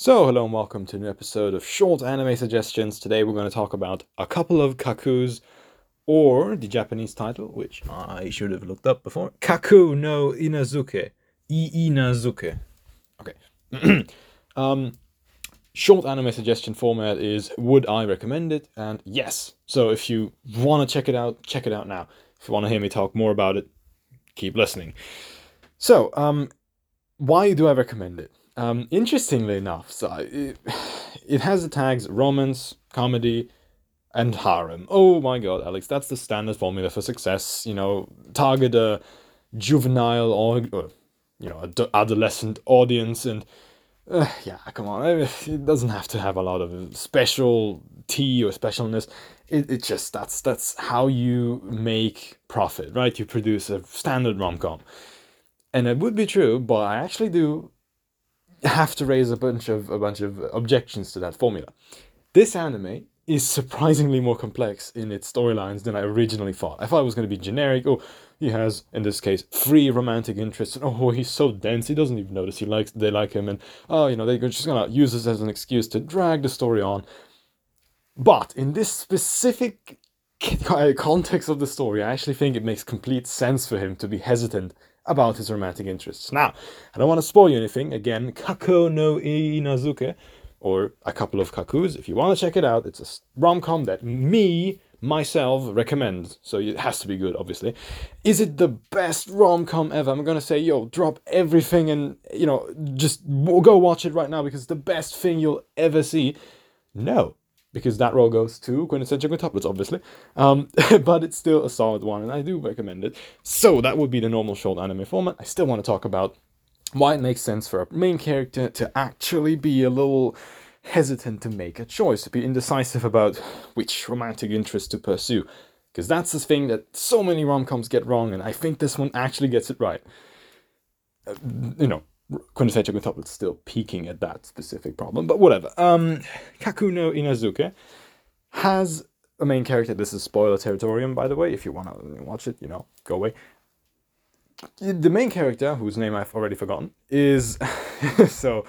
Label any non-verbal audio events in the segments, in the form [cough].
So, hello and welcome to a new episode of Short Anime Suggestions. Today we're going to talk about a couple of Cuckoos, or the Japanese title, which I should have looked up before Kaku no Inazuke. I Inazuke. Okay. [clears throat] um, short anime suggestion format is would I recommend it? And yes. So, if you want to check it out, check it out now. If you want to hear me talk more about it, keep listening. So, um, why do I recommend it? Um, interestingly enough, so it, it has the tags romance, comedy, and harem. Oh my god, Alex, that's the standard formula for success. You know, target a juvenile or, or you know, ad- adolescent audience, and uh, yeah, come on, it doesn't have to have a lot of special tea or specialness. It, it just that's that's how you make profit, right? You produce a standard rom com, and it would be true, but I actually do have to raise a bunch of a bunch of objections to that formula. This anime is surprisingly more complex in its storylines than I originally thought. I thought it was going to be generic. Oh, he has in this case three romantic interests, and oh, he's so dense he doesn't even notice he likes they like him, and oh, you know they're just gonna use this as an excuse to drag the story on. But in this specific [laughs] context of the story, I actually think it makes complete sense for him to be hesitant about his romantic interests. Now, I don't want to spoil you anything. Again, Kako no Inazuke, or a couple of Cuckoos. If you want to check it out, it's a rom com that me, myself, recommend. So it has to be good, obviously. Is it the best rom com ever? I'm gonna say, yo, drop everything and, you know, just go watch it right now because it's the best thing you'll ever see. No, because that role goes to Quintessential Quintuplets, obviously. Um, [laughs] but it's still a solid one, and I do recommend it. So that would be the normal short anime format. I still want to talk about why it makes sense for a main character to actually be a little hesitant to make a choice, to be indecisive about which romantic interest to pursue. Because that's the thing that so many rom coms get wrong, and I think this one actually gets it right. Uh, you know, quintessential quintuplet still peaking at that specific problem, but whatever. Um, Kakuno Inazuke has a main character. This is spoiler territorium, by the way. If you want to watch it, you know, go away. The main character, whose name I've already forgotten, is [laughs] so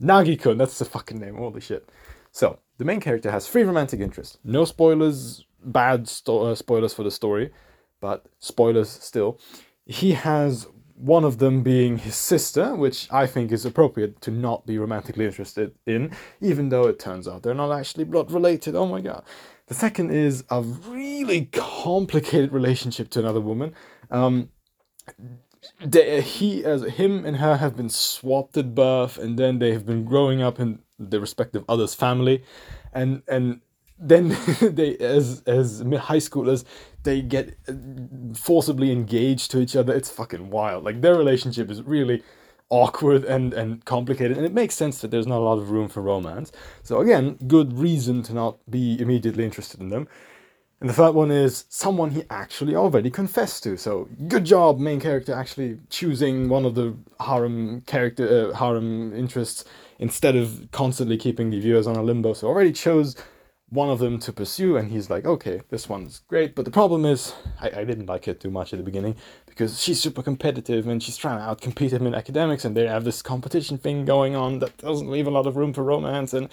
Nagi-kun. That's the fucking name. Holy shit. So the main character has three romantic interests. No spoilers, bad sto- uh, spoilers for the story, but spoilers still. He has one of them being his sister, which I think is appropriate to not be romantically interested in, even though it turns out they're not actually blood related. Oh my god. The second is a really complicated relationship to another woman. Um, they, he, as him and her have been swapped at birth, and then they have been growing up in the respective other's family, and and then [laughs] they as as high schoolers they get uh, forcibly engaged to each other. It's fucking wild. Like their relationship is really awkward and and complicated and it makes sense that there's not a lot of room for romance. So again good reason to not be immediately interested in them. And the third one is someone he actually already confessed to. So good job main character actually choosing one of the harem character uh, harem interests instead of constantly keeping the viewers on a limbo. So already chose one of them to pursue and he's like okay this one's great but the problem is I, I didn't like it too much at the beginning because she's super competitive and she's trying to outcompete him in academics and they have this competition thing going on that doesn't leave a lot of room for romance and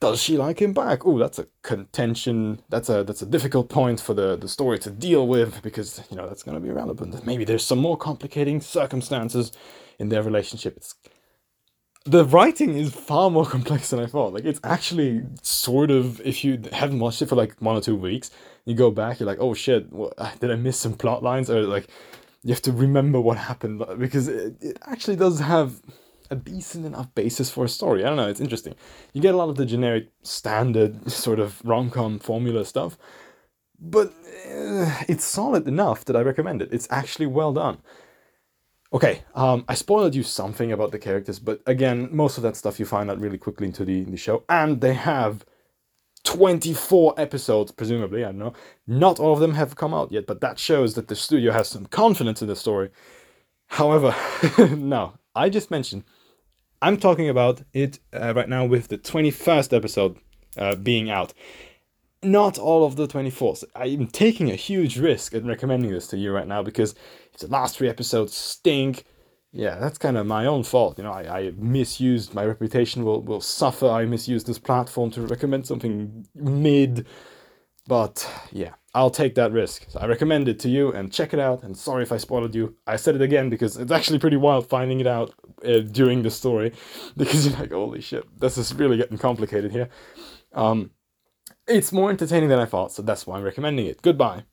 does she like him back? Oh that's a contention that's a that's a difficult point for the the story to deal with because you know that's going to be relevant maybe there's some more complicating circumstances in their relationship. It's the writing is far more [laughs] complex than I thought. Like it's actually sort of if you haven't watched it for like one or two weeks, you go back, you're like, oh shit, what, did I miss some plot lines? Or like you have to remember what happened because it, it actually does have a decent enough basis for a story. I don't know, it's interesting. You get a lot of the generic standard sort of rom com formula stuff, but uh, it's solid enough that I recommend it. It's actually well done. Okay, um, I spoiled you something about the characters, but again, most of that stuff you find out really quickly into the, the show, and they have 24 episodes, presumably, I don't know. Not all of them have come out yet, but that shows that the studio has some confidence in the story. However, [laughs] no, I just mentioned, I'm talking about it uh, right now with the 21st episode uh, being out. Not all of the 24s. I'm taking a huge risk in recommending this to you right now because if the last three episodes stink, yeah, that's kind of my own fault. You know, I, I misused my reputation will will suffer. I misused this platform to recommend something mid, but yeah, I'll take that risk. So I recommend it to you and check it out. And sorry if I spoiled you. I said it again because it's actually pretty wild finding it out uh, during the story, [laughs] because you're like, holy shit, this is really getting complicated here. Um, it's more entertaining than I thought, so that's why I'm recommending it. Goodbye.